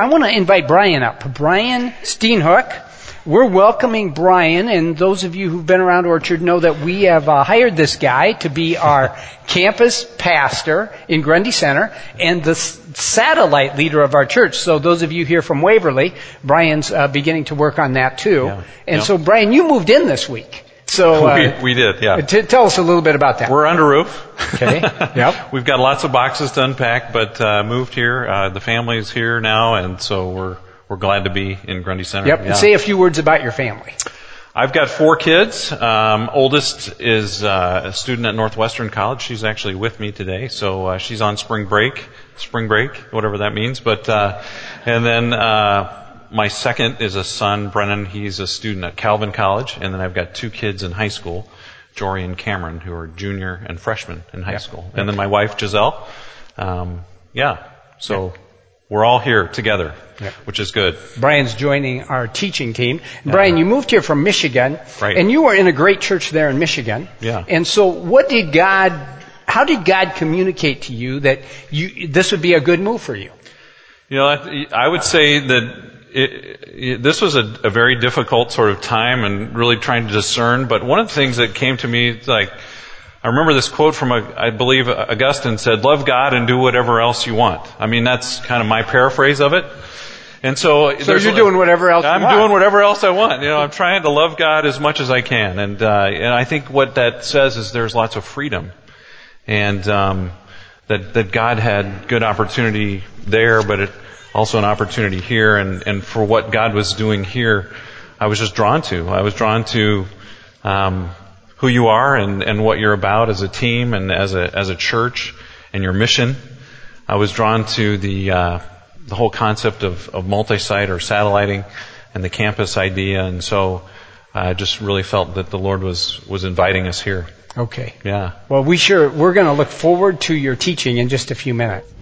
I want to invite Brian up. Brian Steenhook. We're welcoming Brian, and those of you who've been around Orchard know that we have uh, hired this guy to be our campus pastor in Grundy Center and the s- satellite leader of our church. So those of you here from Waverly, Brian's uh, beginning to work on that too. Yeah. And Yep. so, Brian, you moved in this week. So uh, we, we did, yeah. t- tell us a little bit about that. We're under roof. Okay. Yep. We've got lots of boxes to unpack, but uh, moved here. Uh, the family's here now, and so we're we're glad to be in Grundy Center. Yep. Yeah. And say a few words about your family. I've got four kids. Um, oldest is uh, a student at Northwestern College. She's actually with me today, so uh, she's on spring break. Spring break, whatever that means. But uh, and then uh, my second is a son, Brennan. He's a student at Calvin College, and then I've got two kids in high school, Jory and Cameron, who are junior and freshman in high school, and then my wife Giselle. Um, yeah, so we're all here together, which is good. Brian's joining our teaching team. Brian, you moved here from Michigan, Right. and you were in a great church there in Michigan. Yeah. And so, what did God? How did God communicate to you that you this would be a good move for you? You know, I I would say that it, it, this was a, a very difficult sort of time and really trying to discern. But one of the things that came to me, like, I remember this quote from, a, I believe Augustine said, love God and do whatever else you want. I mean, that's kind of my paraphrase of it. And so, So you're doing whatever else. I'm want. doing whatever else I want. You know, I'm trying to love God as much as I can, and uh, and I think what that says is there's lots of freedom, and um, that that God had good opportunity there, but it, also an opportunity here, and and for what God was doing here, I was just drawn to. I was drawn to. Um, who you are and, and what you're about as a team and as a as a church and your mission. I was drawn to the uh, the whole concept of, of multi-site or satelliting and the campus idea, and so I just really felt that the Lord was was inviting us here. Okay. Yeah. Well, we sure we're going to look forward to your teaching in just a few minutes.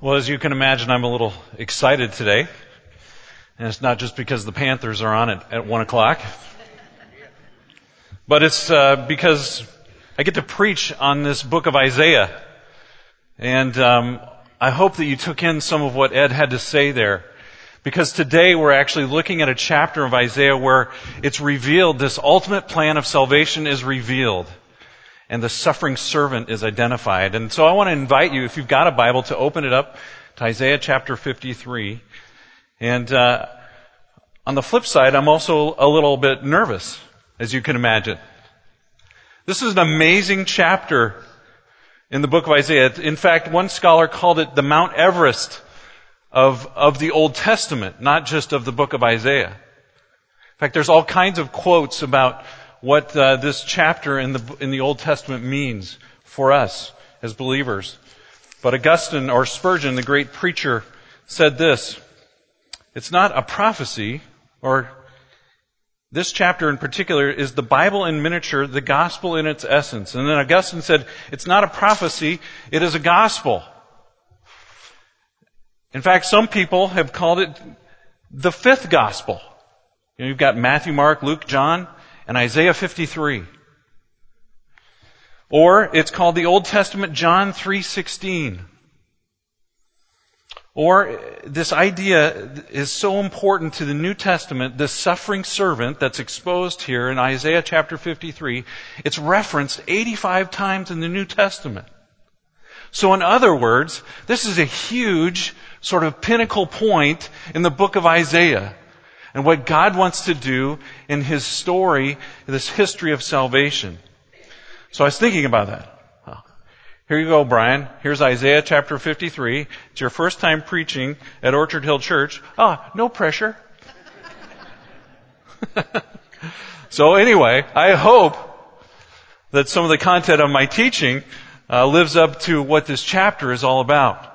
Well, as you can imagine, I'm a little excited today. And it's not just because the Panthers are on at, at 1 o'clock. But it's uh, because I get to preach on this book of Isaiah. And um, I hope that you took in some of what Ed had to say there. Because today we're actually looking at a chapter of Isaiah where it's revealed, this ultimate plan of salvation is revealed and the suffering servant is identified. And so I want to invite you, if you've got a Bible, to open it up to Isaiah chapter 53. And uh, on the flip side, I'm also a little bit nervous, as you can imagine. This is an amazing chapter in the book of Isaiah. In fact, one scholar called it the Mount Everest of, of the Old Testament, not just of the book of Isaiah. In fact, there's all kinds of quotes about what uh, this chapter in the in the Old Testament means for us as believers. But Augustine or Spurgeon, the great preacher, said this: "It's not a prophecy, or this chapter in particular is the Bible in miniature, the gospel in its essence." And then Augustine said, "It's not a prophecy; it is a gospel." In fact, some people have called it the fifth gospel. You know, you've got Matthew, Mark, Luke, John, and Isaiah 53. Or it's called the Old Testament John 3:16. Or this idea is so important to the New Testament, this suffering servant that's exposed here in Isaiah chapter 53, it's referenced 85 times in the New Testament. So in other words, this is a huge sort of pinnacle point in the book of Isaiah and what God wants to do in His story, this history of salvation. So I was thinking about that. Here you go, Brian. Here's Isaiah chapter 53. It's your first time preaching at Orchard Hill Church. Ah, no pressure. so anyway, I hope that some of the content of my teaching uh, lives up to what this chapter is all about.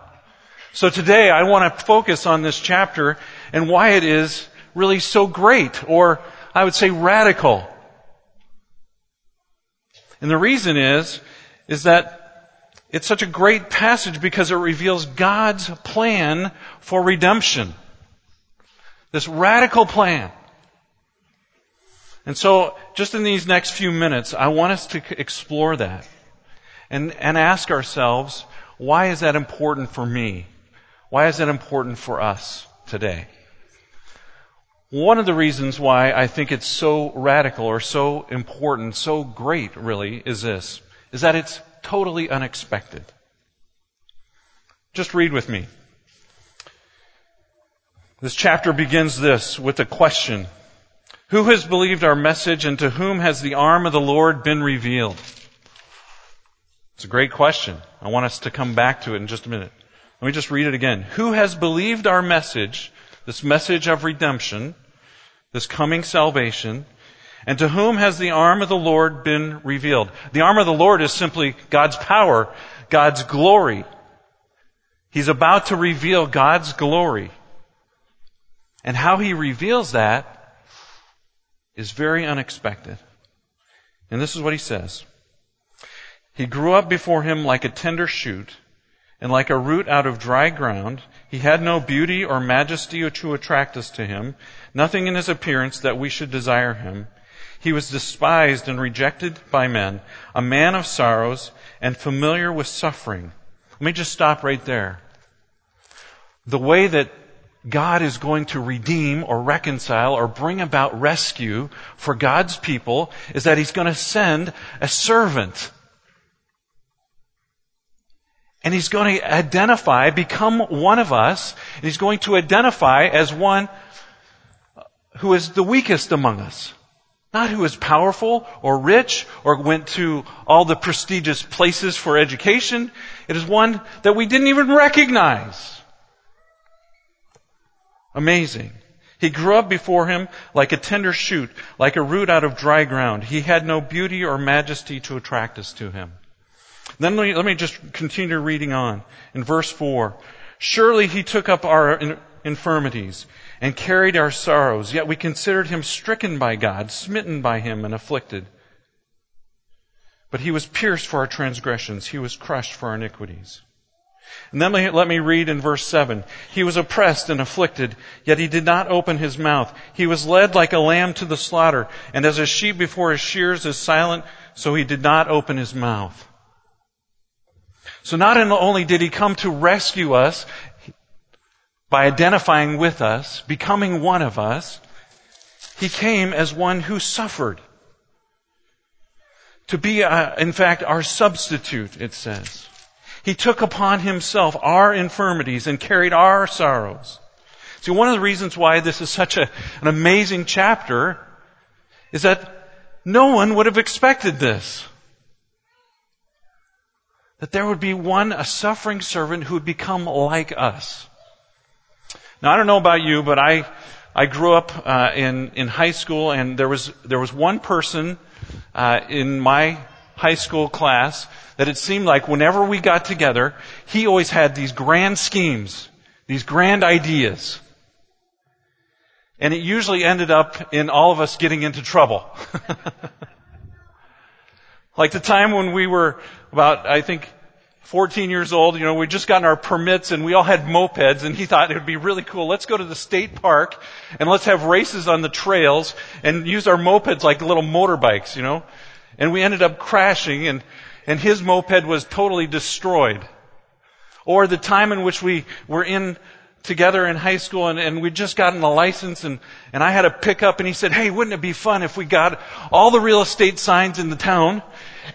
So today I want to focus on this chapter and why it is really so great, or I would say radical. And the reason is, is that it's such a great passage because it reveals God's plan for redemption. This radical plan. And so, just in these next few minutes, I want us to explore that and, and ask ourselves, Why is that important for me? Why is that important for us today? One of the reasons why I think it's so radical or so important, so great really, is this, is that it's totally unexpected. Just read with me. This chapter begins this with a question. Who has believed our message and to whom has the arm of the Lord been revealed? It's a great question. I want us to come back to it in just a minute. Let me just read it again. Who has believed our message, this message of redemption, this coming salvation, and to whom has the arm of the Lord been revealed? The arm of the Lord is simply God's power, God's glory. He's about to reveal God's glory. And how he reveals that is very unexpected. And this is what he says. He grew up before him like a tender shoot, and like a root out of dry ground. He had no beauty or majesty to attract us to him, nothing in his appearance that we should desire him. He was despised and rejected by men, a man of sorrows and familiar with suffering. Let me just stop right there. The way that God is going to redeem or reconcile or bring about rescue for God's people is that He's going to send a servant. And He's going to identify, become one of us, and He's going to identify as one who is the weakest among us. Not who is powerful or rich or went to all the prestigious places for education. It is one that we didn't even recognize. Amazing. He grew up before him like a tender shoot, like a root out of dry ground. He had no beauty or majesty to attract us to him. Then let me, let me just continue reading on. In verse 4, surely he took up our infirmities and carried our sorrows, yet we considered him stricken by God, smitten by him, and afflicted. But he was pierced for our transgressions, he was crushed for our iniquities. And then let me read in verse 7. He was oppressed and afflicted, yet he did not open his mouth. He was led like a lamb to the slaughter, and as a sheep before his shears is silent, so he did not open his mouth. So not only did he come to rescue us by identifying with us, becoming one of us, he came as one who suffered. To be, uh, in fact, our substitute, it says. He took upon himself our infirmities and carried our sorrows. See, one of the reasons why this is such a, an amazing chapter is that no one would have expected this. That there would be one, a suffering servant who would become like us. Now, I don't know about you, but I, I grew up uh, in in high school, and there was there was one person uh, in my high school class that it seemed like whenever we got together, he always had these grand schemes, these grand ideas. And it usually ended up in all of us getting into trouble. like the time when we were about, I think, 14 years old, you know, we'd just gotten our permits and we all had mopeds and he thought it would be really cool. Let's go to the state park and let's have races on the trails and use our mopeds like little motorbikes, you know. And we ended up crashing and and his moped was totally destroyed. Or the time in which we were in together in high school and, and we'd just gotten a license and, and I had a pickup and he said, hey, wouldn't it be fun if we got all the real estate signs in the town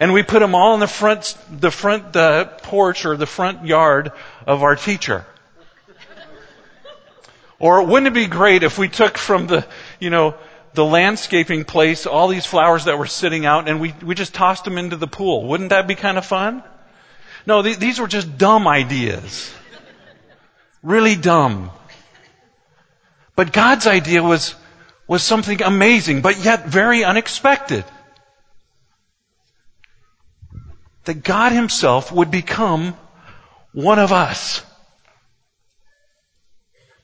and we put them all in the front, the front uh, porch or the front yard of our teacher? Or wouldn't it be great if we took from the, you know, the landscaping place, all these flowers that were sitting out, and we, we just tossed them into the pool. Wouldn't that be kind of fun? No, th- these were just dumb ideas. Really dumb. But God's idea was, was something amazing, but yet very unexpected. That God Himself would become one of us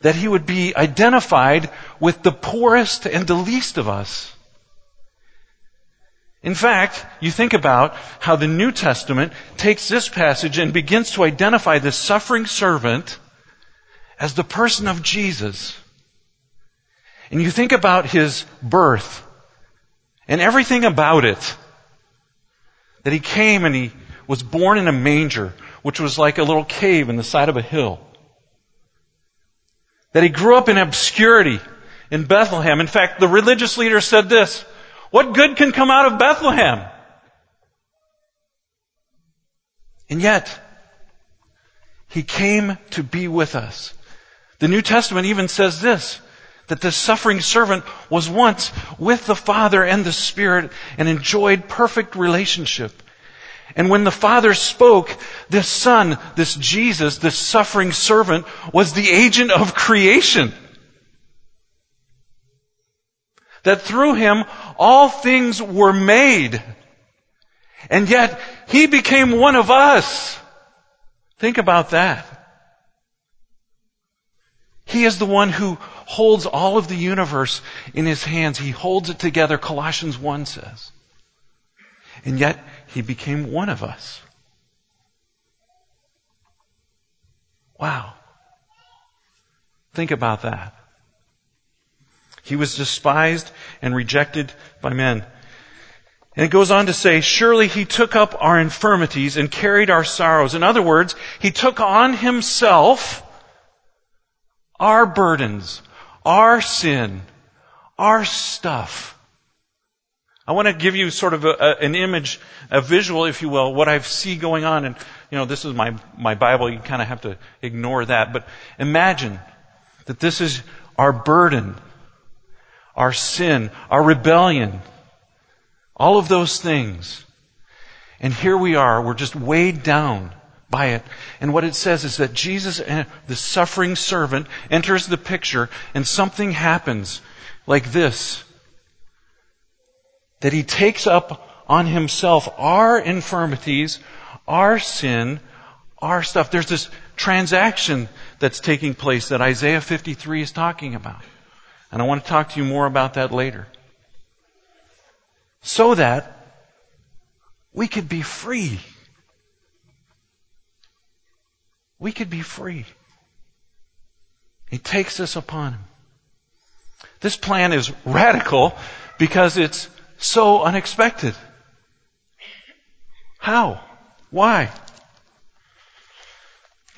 that he would be identified with the poorest and the least of us. In fact, you think about how the New Testament takes this passage and begins to identify the suffering servant as the person of Jesus. And you think about his birth and everything about it. That he came and he was born in a manger which was like a little cave in the side of a hill. That he grew up in obscurity in Bethlehem. In fact, the religious leader said this, what good can come out of Bethlehem? And yet, he came to be with us. The New Testament even says this, that the suffering servant was once with the Father and the Spirit and enjoyed perfect relationship. And when the Father spoke, this Son, this Jesus, this suffering servant was the agent of creation. That through him all things were made. And yet he became one of us. Think about that. He is the one who holds all of the universe in his hands. He holds it together, Colossians 1 says. And yet, he became one of us. Wow. Think about that. He was despised and rejected by men. And it goes on to say, surely he took up our infirmities and carried our sorrows. In other words, he took on himself our burdens, our sin, our stuff. I want to give you sort of a, a, an image, a visual, if you will, what I see going on. And, you know, this is my, my Bible. You kind of have to ignore that. But imagine that this is our burden, our sin, our rebellion, all of those things. And here we are, we're just weighed down by it. And what it says is that Jesus, eh, the suffering servant, enters the picture and something happens like this. That he takes up on himself our infirmities, our sin, our stuff. There's this transaction that's taking place that Isaiah 53 is talking about. And I want to talk to you more about that later. So that we could be free we could be free. He takes this upon him. This plan is radical because it's so unexpected. How? Why?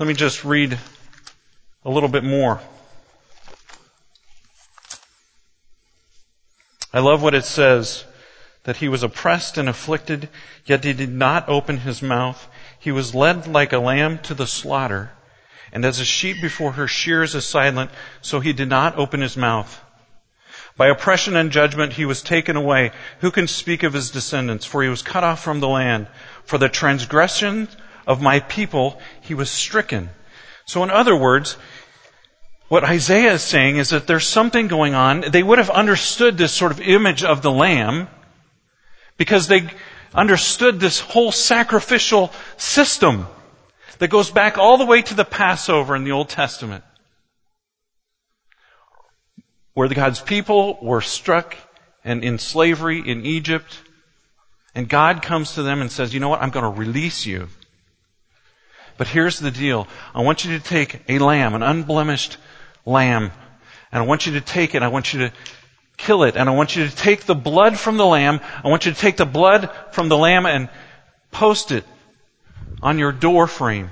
Let me just read a little bit more. I love what it says that he was oppressed and afflicted, yet he did not open his mouth. He was led like a lamb to the slaughter, and as a sheep before her shears is silent, so he did not open his mouth. By oppression and judgment he was taken away. Who can speak of his descendants? For he was cut off from the land. For the transgression of my people he was stricken. So in other words, what Isaiah is saying is that there's something going on. They would have understood this sort of image of the lamb because they understood this whole sacrificial system that goes back all the way to the Passover in the Old Testament. Where God's people were struck and in slavery in Egypt. And God comes to them and says, you know what? I'm going to release you. But here's the deal. I want you to take a lamb, an unblemished lamb, and I want you to take it. I want you to kill it. And I want you to take the blood from the lamb. I want you to take the blood from the lamb and post it on your door frame.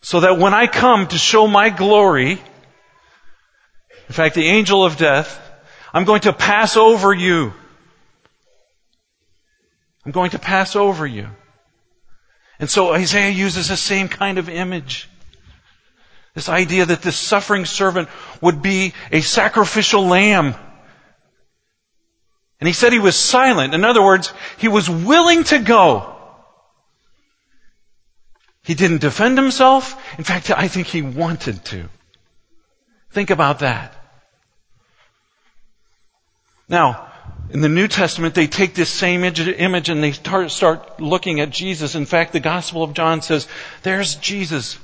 So that when I come to show my glory, in fact, the angel of death, I'm going to pass over you. I'm going to pass over you. And so Isaiah uses the same kind of image. This idea that this suffering servant would be a sacrificial lamb. And he said he was silent. In other words, he was willing to go. He didn't defend himself. In fact, I think he wanted to. Think about that. Now, in the New Testament, they take this same image and they start looking at Jesus. In fact, the Gospel of John says, there's Jesus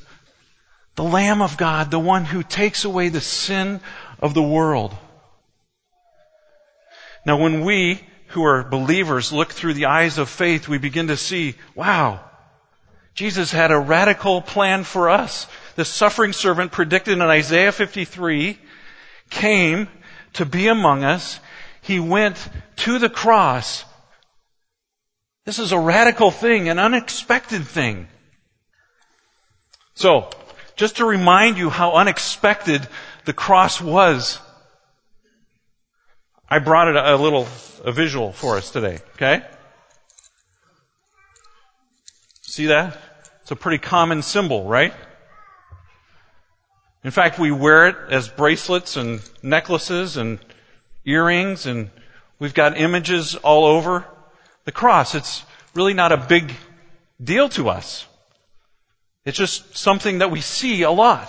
the Lamb of God, the one who takes away the sin of the world. Now when we, who are believers, look through the eyes of faith, we begin to see, wow, Jesus had a radical plan for us. The suffering servant predicted in Isaiah 53 came to be among us. He went to the cross This is a radical thing, an unexpected thing. So, just to remind you how unexpected the cross was, I brought it a little a visual for us today, okay? See that? It's a pretty common symbol, right? In fact, we wear it as bracelets and necklaces and earrings and we've got images all over the cross. It's really not a big deal to us. It's just something that we see a lot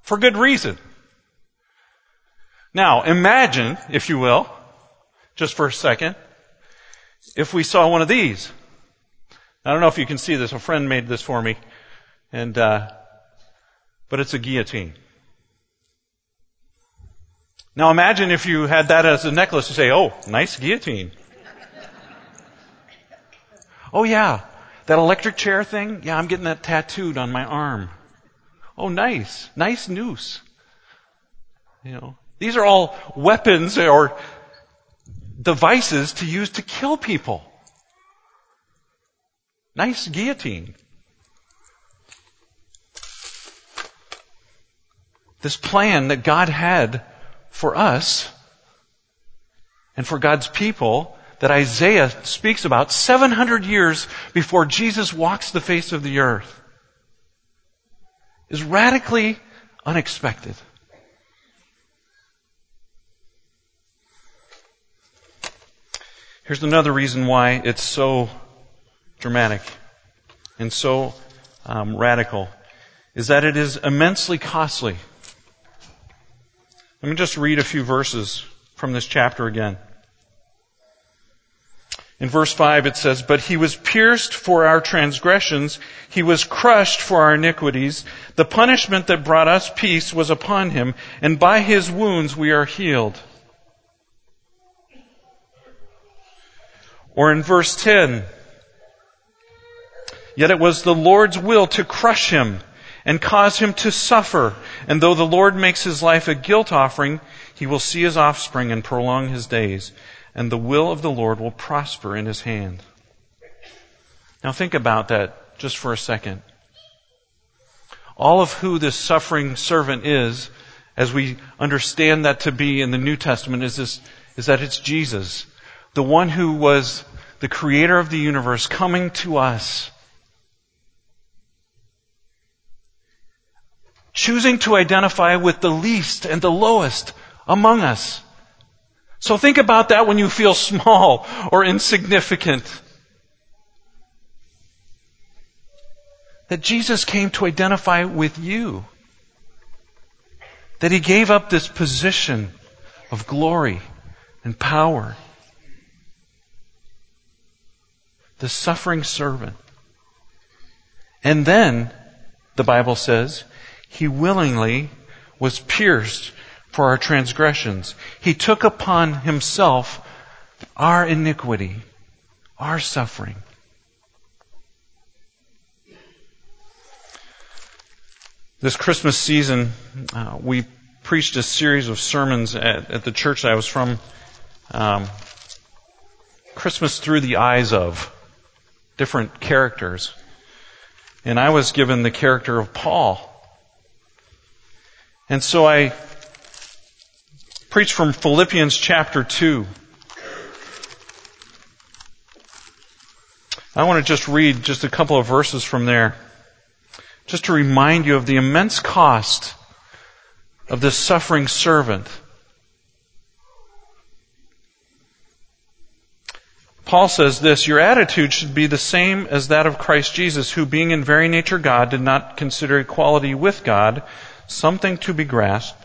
for good reason. Now, imagine, if you will, just for a second, if we saw one of these. I don't know if you can see this. A friend made this for me, and uh, but it's a guillotine. Now imagine if you had that as a necklace. to say, "Oh, nice guillotine." oh yeah, that electric chair thing. Yeah, I'm getting that tattooed on my arm. Oh, nice, nice noose. You know, these are all weapons or devices to use to kill people. Nice guillotine. This plan that God had for us and for God's people that Isaiah speaks about 700 years before Jesus walks the face of the earth is radically unexpected. Here's another reason why it's so dramatic and so um, radical is that it is immensely costly. Let me just read a few verses from this chapter again. In verse 5 it says, But he was pierced for our transgressions, he was crushed for our iniquities. The punishment that brought us peace was upon him, and by his wounds we are healed. Or in verse 10, Yet it was the Lord's will to crush him and cause him to suffer. And though the Lord makes his life a guilt offering, he will see his offspring and prolong his days. And the will of the Lord will prosper in his hand. Now think about that just for a second. All of who this suffering servant is, as we understand that to be in the New Testament, is this, is that it's Jesus. The one who was the creator of the universe coming to us choosing to identify with the least and the lowest among us. So think about that when you feel small or insignificant. That Jesus came to identify with you. That he gave up this position of glory and power. The suffering servant. And then, the Bible says, he willingly was pierced for our transgressions. He took upon himself our iniquity, our suffering. This Christmas season, uh, we preached a series of sermons at, at the church I was from. Um, Christmas through the eyes of different characters. And I was given the character of Paul. And so I preach from Philippians chapter 2. I want to just read just a couple of verses from there, just to remind you of the immense cost of this suffering servant. Paul says this, your attitude should be the same as that of Christ Jesus, who being in very nature God did not consider equality with God something to be grasped,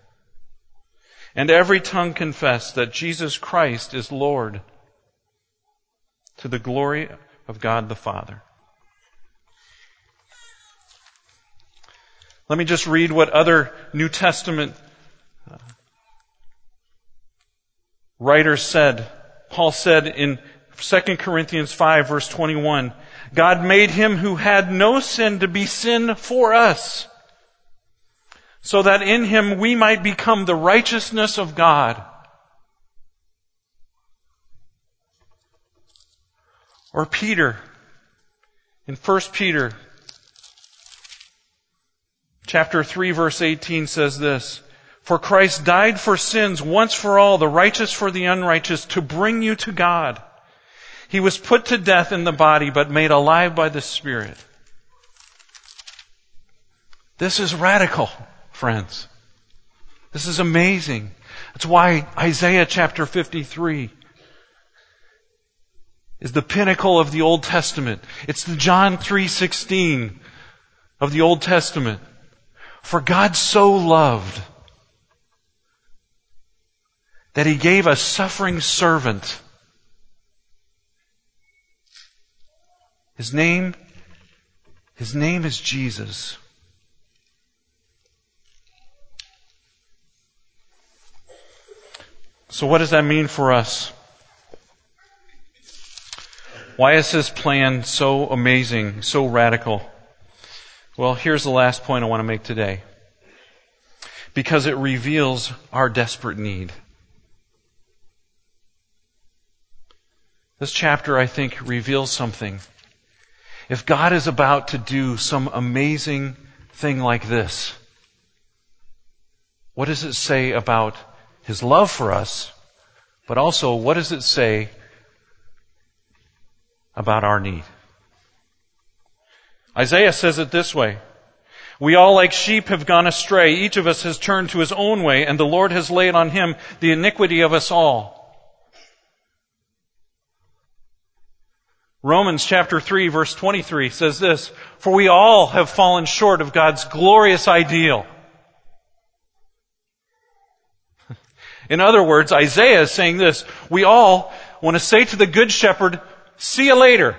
And every tongue confess that Jesus Christ is Lord to the glory of God the Father. Let me just read what other New Testament uh, writers said. Paul said in 2 Corinthians 5 verse 21, God made him who had no sin to be sin for us, so that in him we might become the righteousness of God. Or Peter, in 1 Peter chapter 3 verse 18 says this, For Christ died for sins once for all, the righteous for the unrighteous, to bring you to God. He was put to death in the body, but made alive by the Spirit. This is radical, friends. This is amazing. That's why Isaiah chapter 53 is the pinnacle of the Old Testament. It's the John 3:16 of the Old Testament. For God so loved that he gave a suffering servant. His name his name is Jesus. So what does that mean for us? Why is his plan so amazing, so radical? Well, here's the last point I want to make today. Because it reveals our desperate need. This chapter, I think, reveals something. If God is about to do some amazing thing like this, what does it say about His love for us? But also, what does it say about our need. Isaiah says it this way. We all like sheep have gone astray. Each of us has turned to his own way, and the Lord has laid on him the iniquity of us all. Romans chapter 3 verse 23 says this, For we all have fallen short of God's glorious ideal. In other words, Isaiah is saying this, we all want to say to the good shepherd, See you later.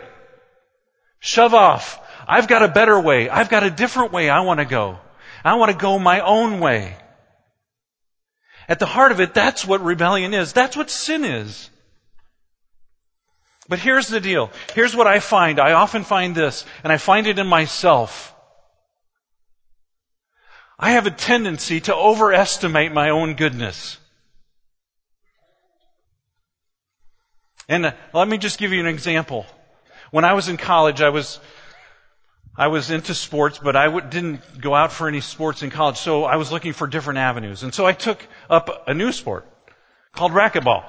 Shove off. I've got a better way. I've got a different way I want to go. I want to go my own way. At the heart of it, that's what rebellion is. That's what sin is. But here's the deal. Here's what I find. I often find this, and I find it in myself. I have a tendency to overestimate my own goodness. And uh, let me just give you an example. When I was in college, I was I was into sports, but I w- didn't go out for any sports in college, so I was looking for different avenues. And so I took up a new sport called racquetball.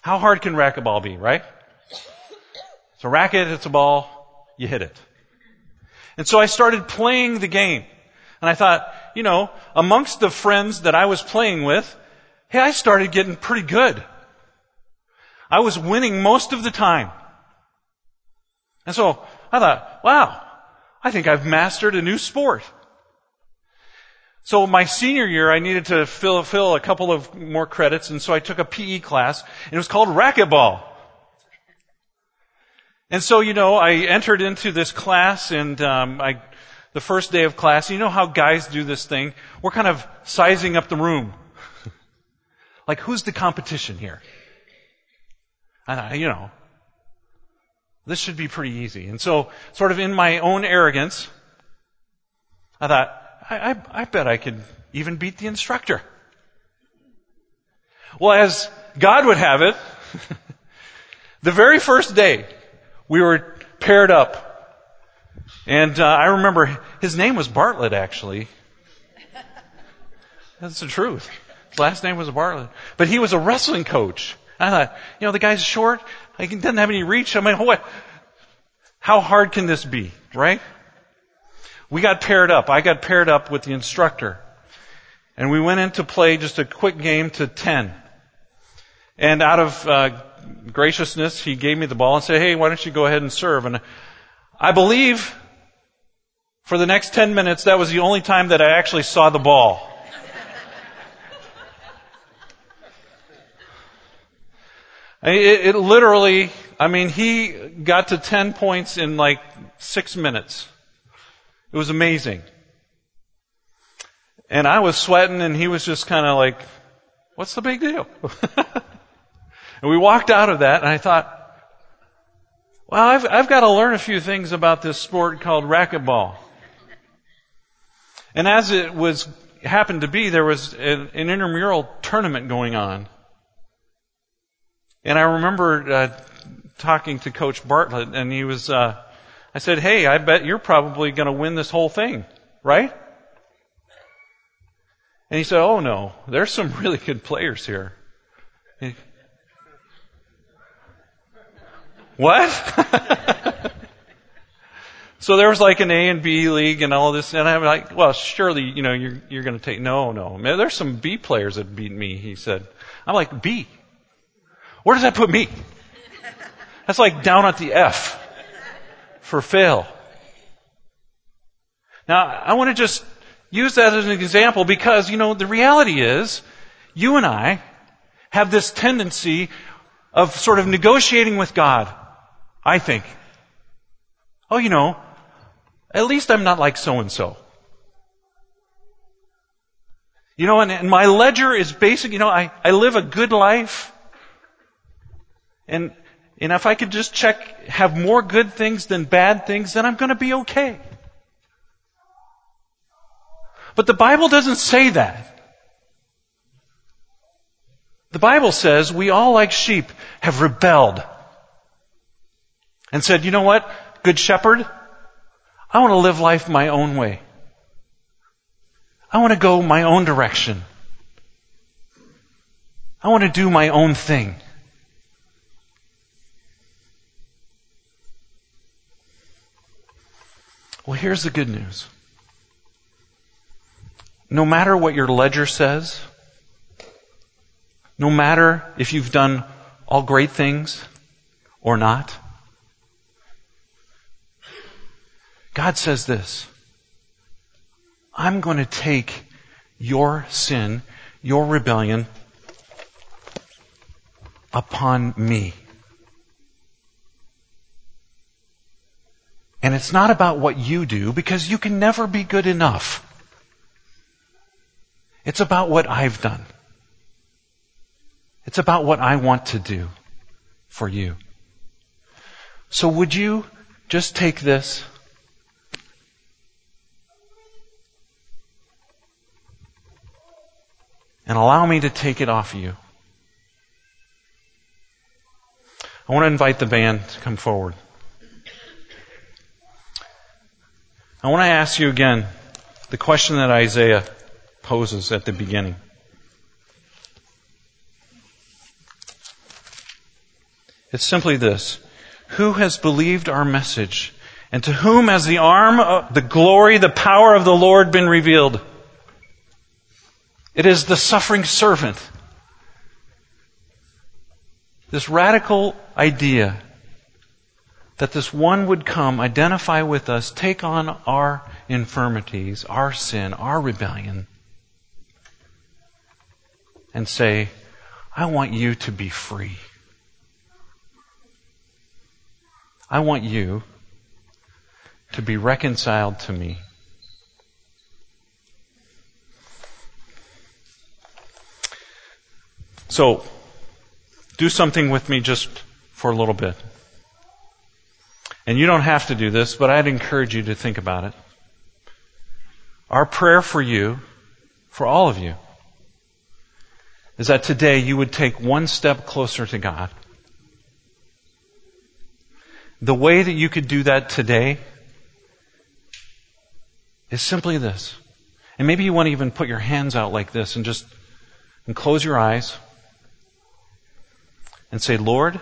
How hard can racquetball be, right? It's a racket, it's a ball, you hit it. And so I started playing the game. And I thought, you know, amongst the friends that I was playing with, hey, I started getting pretty good. I was winning most of the time. And so I thought, wow, I think I've mastered a new sport. So my senior year, I needed to fill, fill a couple of more credits, and so I took a PE class, and it was called racquetball. And so, you know, I entered into this class, and um, I, the first day of class, you know how guys do this thing? We're kind of sizing up the room. like, who's the competition here? And I, you know, this should be pretty easy. And so, sort of in my own arrogance, I thought, I, I, I bet I could even beat the instructor. Well, as God would have it, the very first day we were paired up. And uh, I remember his name was Bartlett, actually. That's the truth. His last name was Bartlett. But he was a wrestling coach. I thought, you know, the guy's short. He doesn't have any reach. I mean, what? How hard can this be, right? We got paired up. I got paired up with the instructor. And we went in to play just a quick game to 10. And out of uh, graciousness, he gave me the ball and said, hey, why don't you go ahead and serve? And I believe for the next 10 minutes, that was the only time that I actually saw the ball. It, it literally, I mean, he got to 10 points in like six minutes. It was amazing. And I was sweating and he was just kind of like, what's the big deal? and we walked out of that and I thought, well, I've, I've got to learn a few things about this sport called racquetball. And as it was, happened to be, there was an, an intramural tournament going on. And I remember uh, talking to Coach Bartlett, and he was, uh, I said, hey, I bet you're probably going to win this whole thing, right? And he said, oh no, there's some really good players here. what? so there was like an A and B league and all this, and I'm like, well, surely, you know, you're, you're going to take, no, no. Man, there's some B players that beat me, he said. I'm like, B? Where does that put me? That's like down at the F for fail. Now, I want to just use that as an example because, you know, the reality is, you and I have this tendency of sort of negotiating with God, I think. Oh, you know, at least I'm not like so and so. You know, and, and, my ledger is basic, you know, I, I live a good life. And, and if I could just check, have more good things than bad things, then I'm going to be okay. But the Bible doesn't say that. The Bible says we all like sheep have rebelled and said, you know what, good shepherd, I want to live life my own way. I want to go my own direction. I want to do my own thing. Well, here's the good news. No matter what your ledger says, no matter if you've done all great things or not, God says this I'm going to take your sin, your rebellion, upon me. And it's not about what you do because you can never be good enough. It's about what I've done. It's about what I want to do for you. So would you just take this? And allow me to take it off you. I want to invite the band to come forward. I want to ask you again the question that Isaiah poses at the beginning. It's simply this. Who has believed our message? And to whom has the arm, the glory, the power of the Lord been revealed? It is the suffering servant. This radical idea that this one would come, identify with us, take on our infirmities, our sin, our rebellion, and say, I want you to be free. I want you to be reconciled to me. So, do something with me just for a little bit. And you don't have to do this, but I'd encourage you to think about it. Our prayer for you, for all of you, is that today you would take one step closer to God. The way that you could do that today is simply this. And maybe you want to even put your hands out like this and just and close your eyes and say, Lord,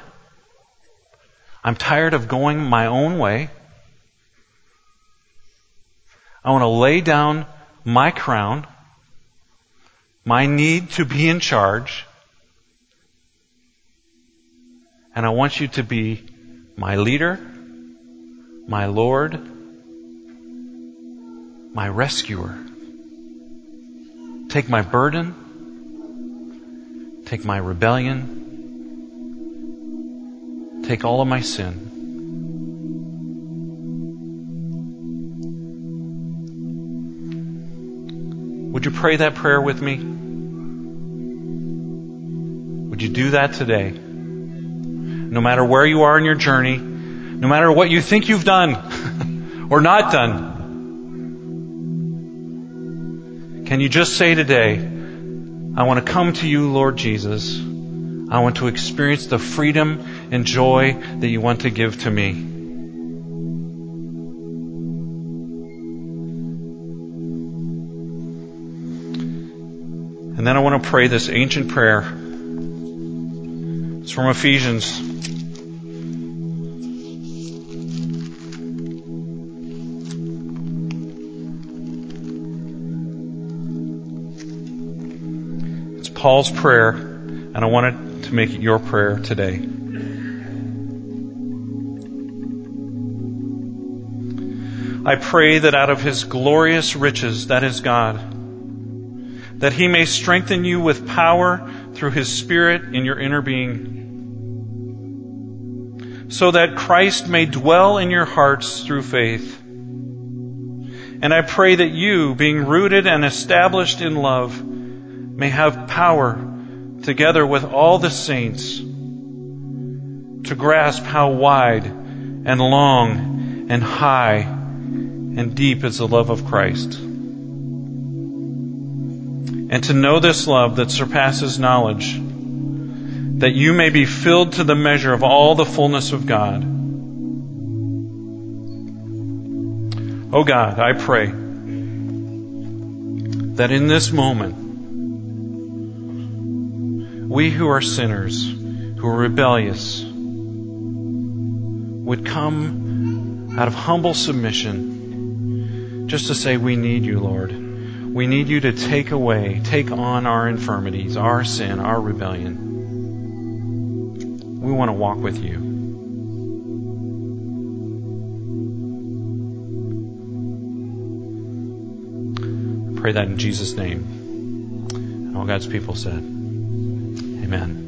I'm tired of going my own way. I want to lay down my crown, my need to be in charge, and I want you to be my leader, my Lord, my rescuer. Take my burden, take my rebellion, Take all of my sin. Would you pray that prayer with me? Would you do that today? No matter where you are in your journey, no matter what you think you've done or not done, can you just say today, I want to come to you, Lord Jesus. I want to experience the freedom and joy that you want to give to me. And then I want to pray this ancient prayer. It's from Ephesians. It's Paul's prayer, and I wanted make it your prayer today. I pray that out of his glorious riches, that is God, that he may strengthen you with power through his Spirit in your inner being, so that Christ may dwell in your hearts through faith. And I pray that you, being rooted and established in love, may have power, together with all the saints, to grasp how wide and long and high and deep is the love of Christ. And to know this love that surpasses knowledge, that you may be filled to the measure of all the fullness of God. Oh God, I pray that in this moment, we who are sinners, who are rebellious, would come out of humble submission just to say, We need you, Lord. We need you to take away, take on our infirmities, our sin, our rebellion. We want to walk with you. I pray that in Jesus' name. And all God's people said, Amen.